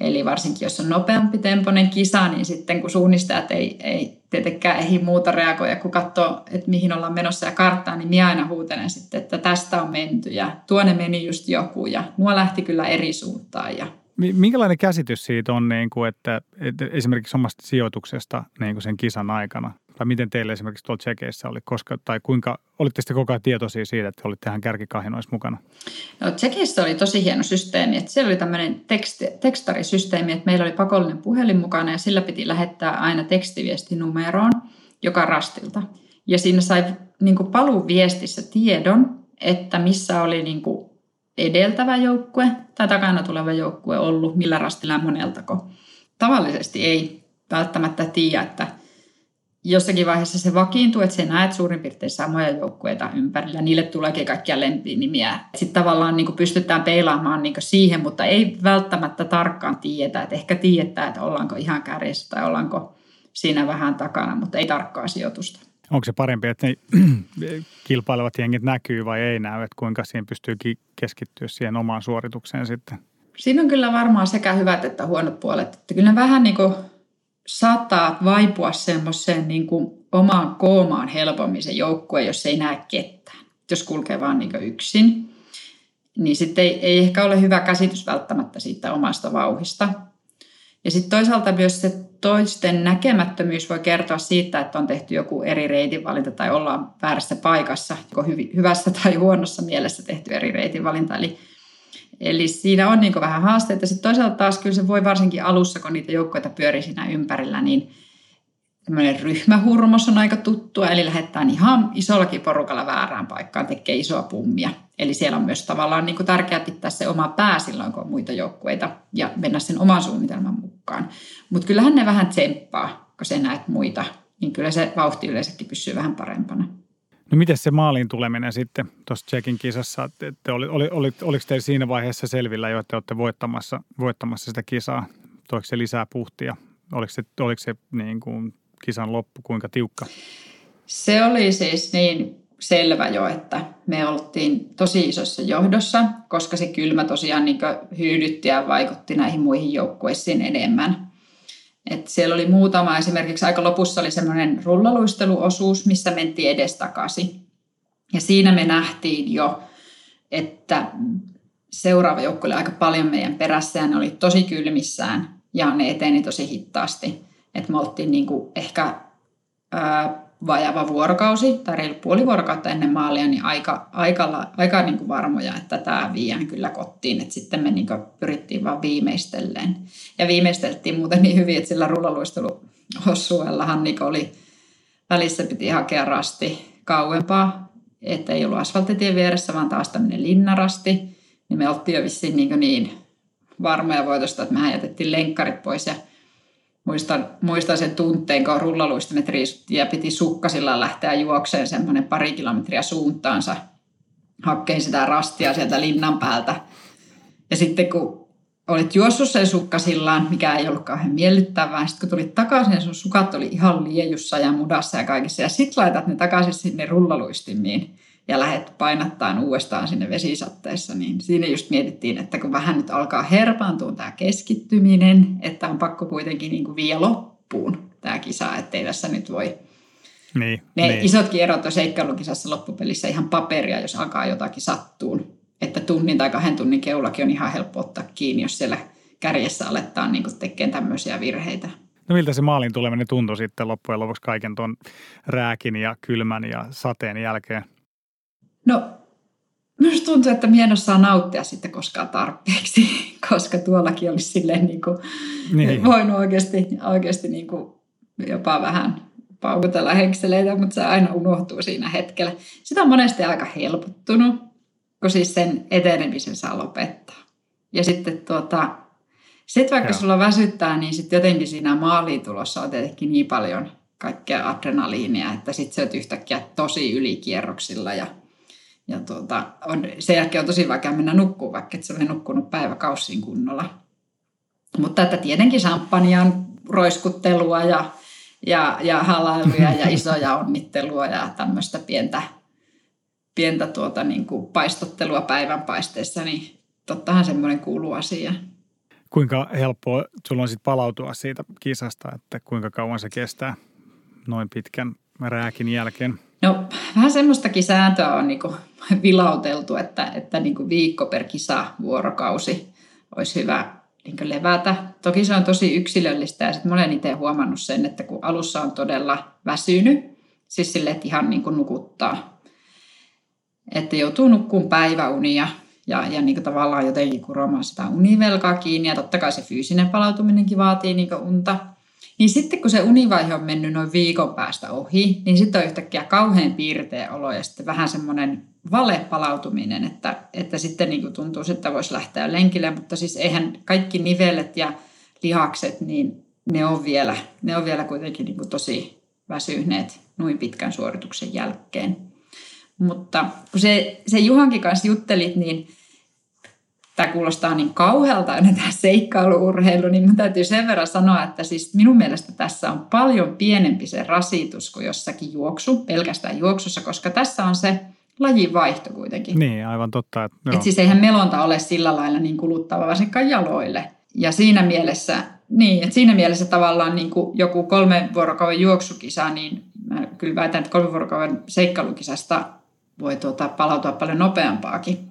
Eli varsinkin jos on nopeampi tempoinen kisa, niin sitten kun suunnistajat ei, ei tietenkään ehdi muuta reagoida, kun katsoo, että mihin ollaan menossa ja karttaa, niin minä aina huutelen sitten, että tästä on menty ja tuonne meni just joku ja nuo lähti kyllä eri suuntaan. Ja... Minkälainen käsitys siitä on, niin kuin, että, että esimerkiksi omasta sijoituksesta niin kuin sen kisan aikana? Tai miten teille esimerkiksi tuolla Tsekeissä oli, koska, tai kuinka, olitte sitten koko ajan tietoisia siitä, että olitte ihan kärkikahinoissa mukana? No Tsekeissä oli tosi hieno systeemi, että siellä oli tämmöinen teksti, tekstarisysteemi, että meillä oli pakollinen puhelin mukana ja sillä piti lähettää aina tekstiviesti numeroon joka rastilta. Ja siinä sai niin kuin paluviestissä tiedon, että missä oli niin kuin edeltävä joukkue tai takana tuleva joukkue ollut, millä rastilla moneltako. Tavallisesti ei välttämättä tiedä, että jossakin vaiheessa se vakiintuu, että sä näet suurin piirtein samoja joukkueita ympärillä. Niille tuleekin kaikkia lempinimiä. Sitten tavallaan niin pystytään peilaamaan niin siihen, mutta ei välttämättä tarkkaan tietää. Että ehkä tietää, että ollaanko ihan kärjessä tai ollaanko siinä vähän takana, mutta ei tarkkaa sijoitusta. Onko se parempi, että ne *clears throat* kilpailevat jengit näkyy vai ei näy, että kuinka siihen pystyy keskittyä siihen omaan suoritukseen sitten? Siinä on kyllä varmaan sekä hyvät että huonot puolet. Että kyllä vähän niin kuin saattaa vaipua semmoiseen niin kuin omaan koomaan helpommin se joukkue, jos ei näe ketään. Jos kulkee vaan niin yksin, niin sitten ei, ei ehkä ole hyvä käsitys välttämättä siitä omasta vauhista. Ja sitten toisaalta myös se toisten näkemättömyys voi kertoa siitä, että on tehty joku eri reitinvalinta tai ollaan väärässä paikassa, joko hyvässä tai huonossa mielessä tehty eri reitinvalinta. Eli, eli siinä on niin vähän haasteita. Sitten toisaalta taas kyllä se voi varsinkin alussa, kun niitä joukkoita pyörii siinä ympärillä, niin tämmöinen ryhmähurmos on aika tuttua, eli lähdetään ihan isollakin porukalla väärään paikkaan, tekee isoa pummia. Eli siellä on myös tavallaan niin tärkeää pitää se oma pää silloin, kun on muita joukkueita ja mennä sen oman suunnitelman mukaan. Mutta kyllähän ne vähän tsemppaa, kun sä näet muita, niin kyllä se vauhti yleensäkin pysyy vähän parempana. No miten se maaliin tuleminen sitten tuossa Tsekin kisassa? Te oli, oli, oli, oliko teillä siinä vaiheessa selvillä jo, että olette voittamassa, voittamassa sitä kisaa? Toiko se lisää puhtia? Oliko se, oliko se niin kuin kisan loppu kuinka tiukka? Se oli siis niin selvä jo, että me oltiin tosi isossa johdossa, koska se kylmä tosiaan niin hyydytti ja vaikutti näihin muihin joukkueisiin enemmän. Et siellä oli muutama, esimerkiksi aika lopussa oli semmoinen rullaluisteluosuus, missä mentiin edestakaisin. Ja siinä me nähtiin jo, että seuraava joukko oli aika paljon meidän perässä ja ne oli tosi kylmissään ja ne eteni tosi hittaasti. Että me oltiin niin kuin ehkä ää, vajava vuorokausi tai reilu puoli vuorokautta ennen maalia, niin aika, aika, aika niin kuin varmoja, että tämä viiään kyllä kotiin. Että sitten me niin kuin pyrittiin vaan viimeistelleen. Ja viimeisteltiin muuten niin hyvin, että sillä rullaluisteluosuuellahan niin oli välissä piti hakea rasti kauempaa, että ei ollut asfaltitien vieressä, vaan taas tämmöinen linnarasti. Niin me oltiin jo vissiin niin, niin varmoja voitosta, että mehän jätettiin lenkkarit pois ja muistan, muistan sen tunteen, kun rullaluistimet riisuttiin ja piti sukkasilla lähteä juokseen semmoinen pari kilometriä suuntaansa. Hakkein sitä rastia sieltä linnan päältä. Ja sitten kun olit juossut sen sukkasillaan, mikä ei ollut kauhean miellyttävää, sitten kun tulit takaisin, sun sukat oli ihan liejussa ja mudassa ja kaikissa. Ja sitten laitat ne takaisin sinne rullaluistimiin ja lähdet painattaan uudestaan sinne vesisatteessa, niin siinä just mietittiin, että kun vähän nyt alkaa herpaantua tämä keskittyminen, että on pakko kuitenkin niin kuin vie loppuun tämä kisa, ettei tässä nyt voi niin, ne niin. isotkin erot on seikkailukisassa loppupelissä ihan paperia, jos alkaa jotakin sattuun. Että tunnin tai kahden tunnin keulakin on ihan helppo ottaa kiinni, jos siellä kärjessä aletaan niin tekemään tämmöisiä virheitä. No miltä se maalin tuleminen tuntui sitten loppujen lopuksi kaiken tuon rääkin ja kylmän ja sateen jälkeen? No, minusta tuntuu, että minä en osaa nauttia sitten koskaan tarpeeksi, *laughs* koska tuollakin olisi silleen niin kuin niin. voinut oikeasti, oikeasti niin kuin jopa vähän paukutella henkseleitä, mutta se aina unohtuu siinä hetkellä. Sitä on monesti aika helpottunut, kun siis sen etenemisen saa lopettaa. Ja sitten tuota, sit vaikka Joo. sulla väsyttää, niin sitten jotenkin siinä maaliin tulossa on tietenkin niin paljon kaikkea adrenaliinia, että sitten se on yhtäkkiä tosi ylikierroksilla ja ja tuota, on, sen jälkeen on tosi vaikea mennä nukkumaan, vaikka et se ole nukkunut päiväkausiin kunnolla. Mutta että tietenkin champagnean roiskuttelua ja, ja, ja halailuja ja isoja *laughs* onnittelua ja tämmöistä pientä, pientä tuota, niin kuin paistottelua päivänpaisteessa, niin tottahan semmoinen kuuluu asia. Kuinka helppoa sulla on sitten palautua siitä kisasta, että kuinka kauan se kestää noin pitkän rääkin jälkeen? No vähän semmoistakin sääntöä on niin vilauteltu, että, että niin viikko per kisa vuorokausi olisi hyvä niin levätä. Toki se on tosi yksilöllistä ja sitten olen itse huomannut sen, että kun alussa on todella väsynyt, siis sille, että ihan niin nukuttaa, että joutuu nukkuun päiväunia ja, ja niin tavallaan jotenkin kuromaan sitä univelkaa kiinni ja totta kai se fyysinen palautuminenkin vaatii niin unta – niin sitten kun se univaihe on mennyt noin viikon päästä ohi, niin sitten on yhtäkkiä kauhean piirteä olo ja sitten vähän semmoinen valepalautuminen, että, että sitten niin tuntuu, että voisi lähteä lenkille, mutta siis eihän kaikki nivelet ja lihakset, niin ne on vielä, ne on vielä kuitenkin niin tosi väsyneet noin pitkän suorituksen jälkeen. Mutta kun se, se Juhankin kanssa juttelit, niin tämä kuulostaa niin kauhealta aina tämä seikkailuurheilu, niin minun täytyy sen verran sanoa, että siis minun mielestä tässä on paljon pienempi se rasitus kuin jossakin juoksu, pelkästään juoksussa, koska tässä on se lajin vaihto kuitenkin. Niin, aivan totta. Että, Et siis eihän melonta ole sillä lailla niin kuluttava varsinkaan jaloille. Ja siinä mielessä, niin, että siinä mielessä tavallaan niin kuin joku kolmen vuorokauden juoksukisa, niin mä kyllä väitän, että kolmen vuorokauden seikkailukisasta voi tuota palautua paljon nopeampaakin,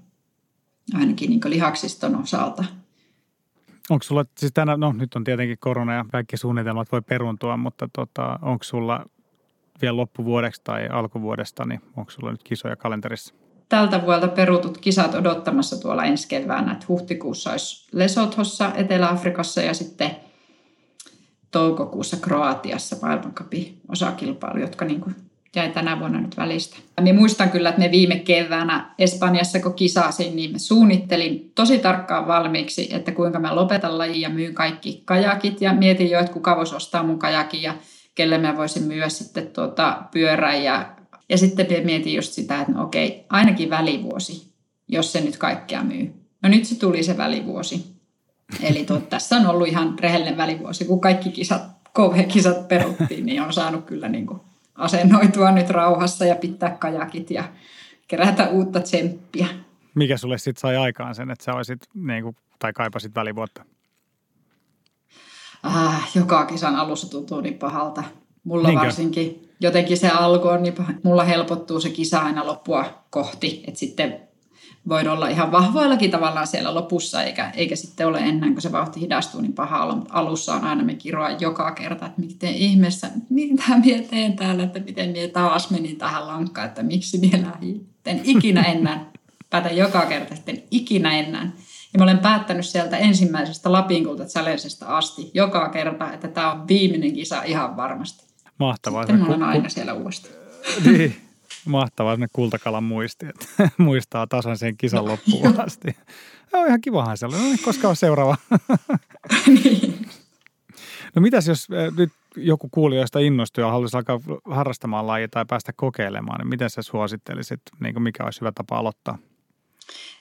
ainakin niin lihaksiston osalta. Onko sulla, siis tänä, no nyt on tietenkin korona ja kaikki suunnitelmat voi peruntua, mutta tota, onko sulla vielä loppuvuodeksi tai alkuvuodesta, niin onko sulla nyt kisoja kalenterissa? Tältä vuodelta perutut kisat odottamassa tuolla ensi keväänä, että huhtikuussa olisi Lesothossa, Etelä-Afrikassa ja sitten toukokuussa Kroatiassa maailmankapin osakilpailu, jotka niin kuin jäi tänä vuonna nyt välistä. Minä muistan kyllä, että me viime keväänä Espanjassa, kun kisasin, niin me suunnittelin tosi tarkkaan valmiiksi, että kuinka mä lopetan lajin ja myyn kaikki kajakit. Ja mietin jo, että kuka voisi ostaa mun kajakin ja kelle mä voisin myydä sitten tuota pyörän. Ja, ja sitten mietin just sitä, että no okei, ainakin välivuosi, jos se nyt kaikkea myy. No nyt se tuli se välivuosi. Eli tuot, *laughs* tässä on ollut ihan rehellinen välivuosi, kun kaikki kisat, KV-kisat peruttiin, niin on saanut kyllä niin kuin asennoitua nyt rauhassa ja pitää kajakit ja kerätä uutta tsemppiä. Mikä sulle sitten sai aikaan sen, että sä olisit, niin kuin, tai kaipasit välivuotta? Ah, joka kisan alussa tuntuu niin pahalta. Mulla Niinkö? varsinkin jotenkin se alku on niin mulla helpottuu se kisa aina loppua kohti, että sitten voin olla ihan vahvoillakin tavallaan siellä lopussa, eikä, eikä sitten ole ennen kuin se vauhti hidastuu niin paha olla, mutta alussa on aina me kiroa joka kerta, että miten ihmeessä, mitä minä teen täällä, että miten minä taas menin tähän lankkaan, että miksi minä lähdin. En ikinä enää, päätän joka kerta, sitten ikinä enää. Ja mä olen päättänyt sieltä ensimmäisestä Lapinkulta Challengeista asti joka kerta, että tämä on viimeinen kisa ihan varmasti. Mahtavaa. Sitten mä olen aina siellä uudestaan. Niin, Mahtavaa ne kultakalan muisti, että *laughs* muistaa tasan sen kisan loppuun asti. No ihan kivahan sellainen. No niin, koska on seuraava. *laughs* no mitäs jos eh, nyt joku kuulijoista innostuu ja haluaisi alkaa harrastamaan lajia tai päästä kokeilemaan, niin miten sä suosittelisit, niin mikä olisi hyvä tapa aloittaa?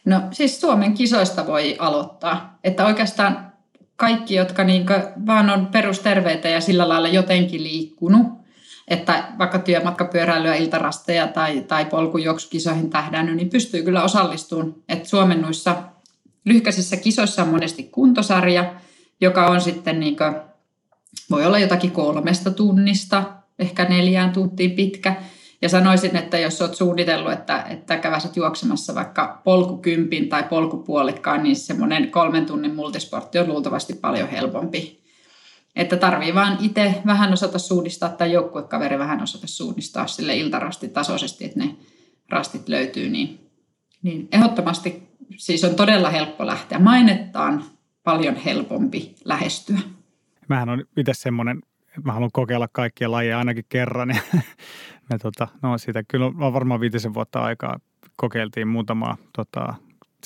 No siis Suomen kisoista voi aloittaa. Että oikeastaan kaikki, jotka niin vaan on perusterveitä ja sillä lailla jotenkin liikkunut, että vaikka työmatkapyöräilyä, iltarasteja tai, tai polkujuoksukisoihin tähdännyt, niin pystyy kyllä osallistumaan. Että Suomen noissa lyhkäisissä kisoissa on monesti kuntosarja, joka on sitten niin kuin, voi olla jotakin kolmesta tunnista, ehkä neljään tuntiin pitkä. Ja sanoisin, että jos olet suunnitellut, että, että käväsit juoksemassa vaikka polkukympin tai polkupuolikkaan, niin semmoinen kolmen tunnin multisportti on luultavasti paljon helpompi että tarvii vaan itse vähän osata suunnistaa tai joukkuekaveri vähän osata suunnistaa sille iltarastitasoisesti, että ne rastit löytyy, niin, niin ehdottomasti siis on todella helppo lähteä. Mainettaan paljon helpompi lähestyä. Mähän on itse semmoinen, mä haluan kokeilla kaikkia lajeja ainakin kerran. Ja *laughs* me tota, no siitä kyllä on varmaan viitisen vuotta aikaa kokeiltiin muutamaa tota,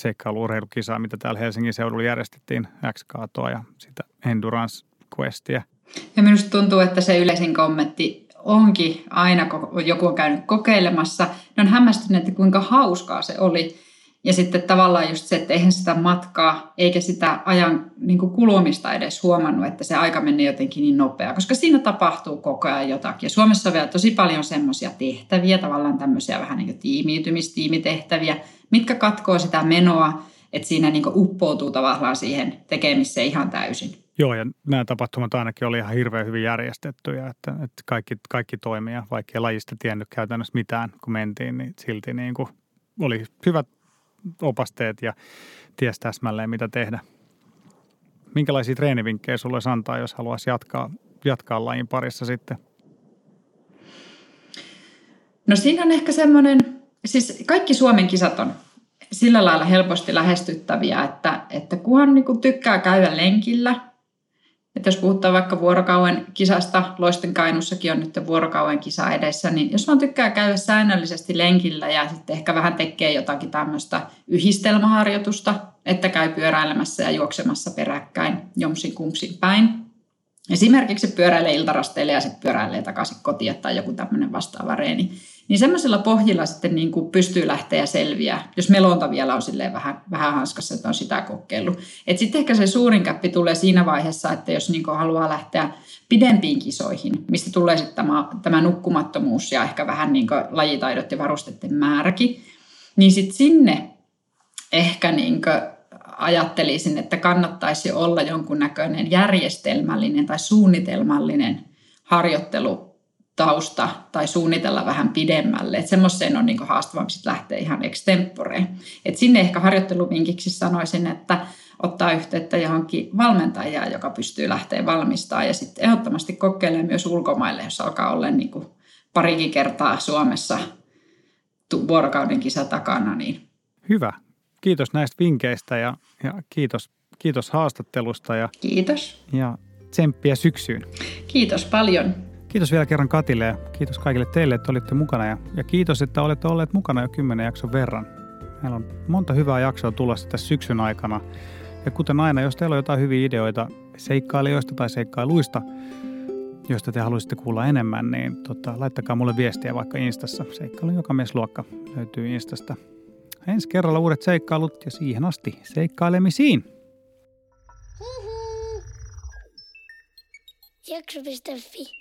seikkailu-urheilukisaa, mitä täällä Helsingin seudulla järjestettiin, X-kaatoa ja sitä endurance questia. Ja minusta tuntuu, että se yleisin kommentti onkin aina, kun joku on käynyt kokeilemassa, ne on hämmästyneet, että kuinka hauskaa se oli. Ja sitten tavallaan just se, että eihän sitä matkaa eikä sitä ajan niin kulumista edes huomannut, että se aika menee jotenkin niin nopeaa, koska siinä tapahtuu koko ajan jotakin. Ja Suomessa on vielä tosi paljon semmoisia tehtäviä, tavallaan tämmöisiä vähän niin kuin tiimiytymistiimitehtäviä, mitkä katkoo sitä menoa, että siinä niin uppoutuu tavallaan siihen tekemiseen ihan täysin. Joo, ja nämä tapahtumat ainakin oli ihan hirveän hyvin järjestettyjä, että, että kaikki, kaikki toimia, vaikka ei lajista tiennyt käytännössä mitään, kun mentiin, niin silti niin kuin oli hyvät opasteet ja ties täsmälleen, mitä tehdä. Minkälaisia treenivinkkejä sulle antaa, jos haluaisi jatkaa, jatkaa lajin parissa sitten? No siinä on ehkä semmoinen, siis kaikki Suomen kisat on sillä lailla helposti lähestyttäviä, että, että kunhan niin tykkää käydä lenkillä – että jos puhutaan vaikka vuorokauden kisasta, Loisten Kainussakin on nyt vuorokauden kisa edessä, niin jos vaan tykkää käydä säännöllisesti lenkillä ja sitten ehkä vähän tekee jotakin tämmöistä yhdistelmäharjoitusta, että käy pyöräilemässä ja juoksemassa peräkkäin jomsin kumsin päin. Esimerkiksi pyöräilee iltarasteille ja sitten pyöräilee takaisin kotiin tai joku tämmöinen vastaava reeni niin semmoisella pohjilla sitten niin kuin pystyy lähteä selviä, jos melonta vielä on silleen vähän, vähän hanskassa, että on sitä kokeillut. Et sitten ehkä se suurin käppi tulee siinä vaiheessa, että jos niin haluaa lähteä pidempiin kisoihin, mistä tulee sitten tämä, tämä nukkumattomuus ja ehkä vähän niin lajitaidot ja varusteiden määräkin, Niin sitten sinne ehkä niin ajattelisin, että kannattaisi olla jonkunnäköinen järjestelmällinen tai suunnitelmallinen harjoittelutausta tai suunnitella vähän pidemmälle. Että semmoiseen on niin haastavampi lähteä ihan extemporeen. Et sinne ehkä harjoitteluvinkiksi sanoisin, että ottaa yhteyttä johonkin valmentajaan, joka pystyy lähteä valmistamaan ja sitten ehdottomasti kokeilee myös ulkomaille, jos alkaa olla niin kuin parikin kertaa Suomessa vuorokauden kisa takana. Niin. Hyvä. Kiitos näistä vinkkeistä ja, ja kiitos, kiitos haastattelusta. Ja, kiitos. Ja tsemppiä syksyyn. Kiitos paljon. Kiitos vielä kerran Katille ja kiitos kaikille teille, että olitte mukana. Ja, ja kiitos, että olette olleet mukana jo kymmenen jakson verran. Meillä on monta hyvää jaksoa tulossa tässä syksyn aikana. Ja kuten aina, jos teillä on jotain hyviä ideoita seikkailijoista tai seikkailuista, joista te haluaisitte kuulla enemmän, niin tota, laittakaa mulle viestiä vaikka Instassa. Seikkailun joka luokka löytyy Instasta. Ensi kerralla uudet seikkailut ja siihen asti seikkailemisiin! Jakso.fi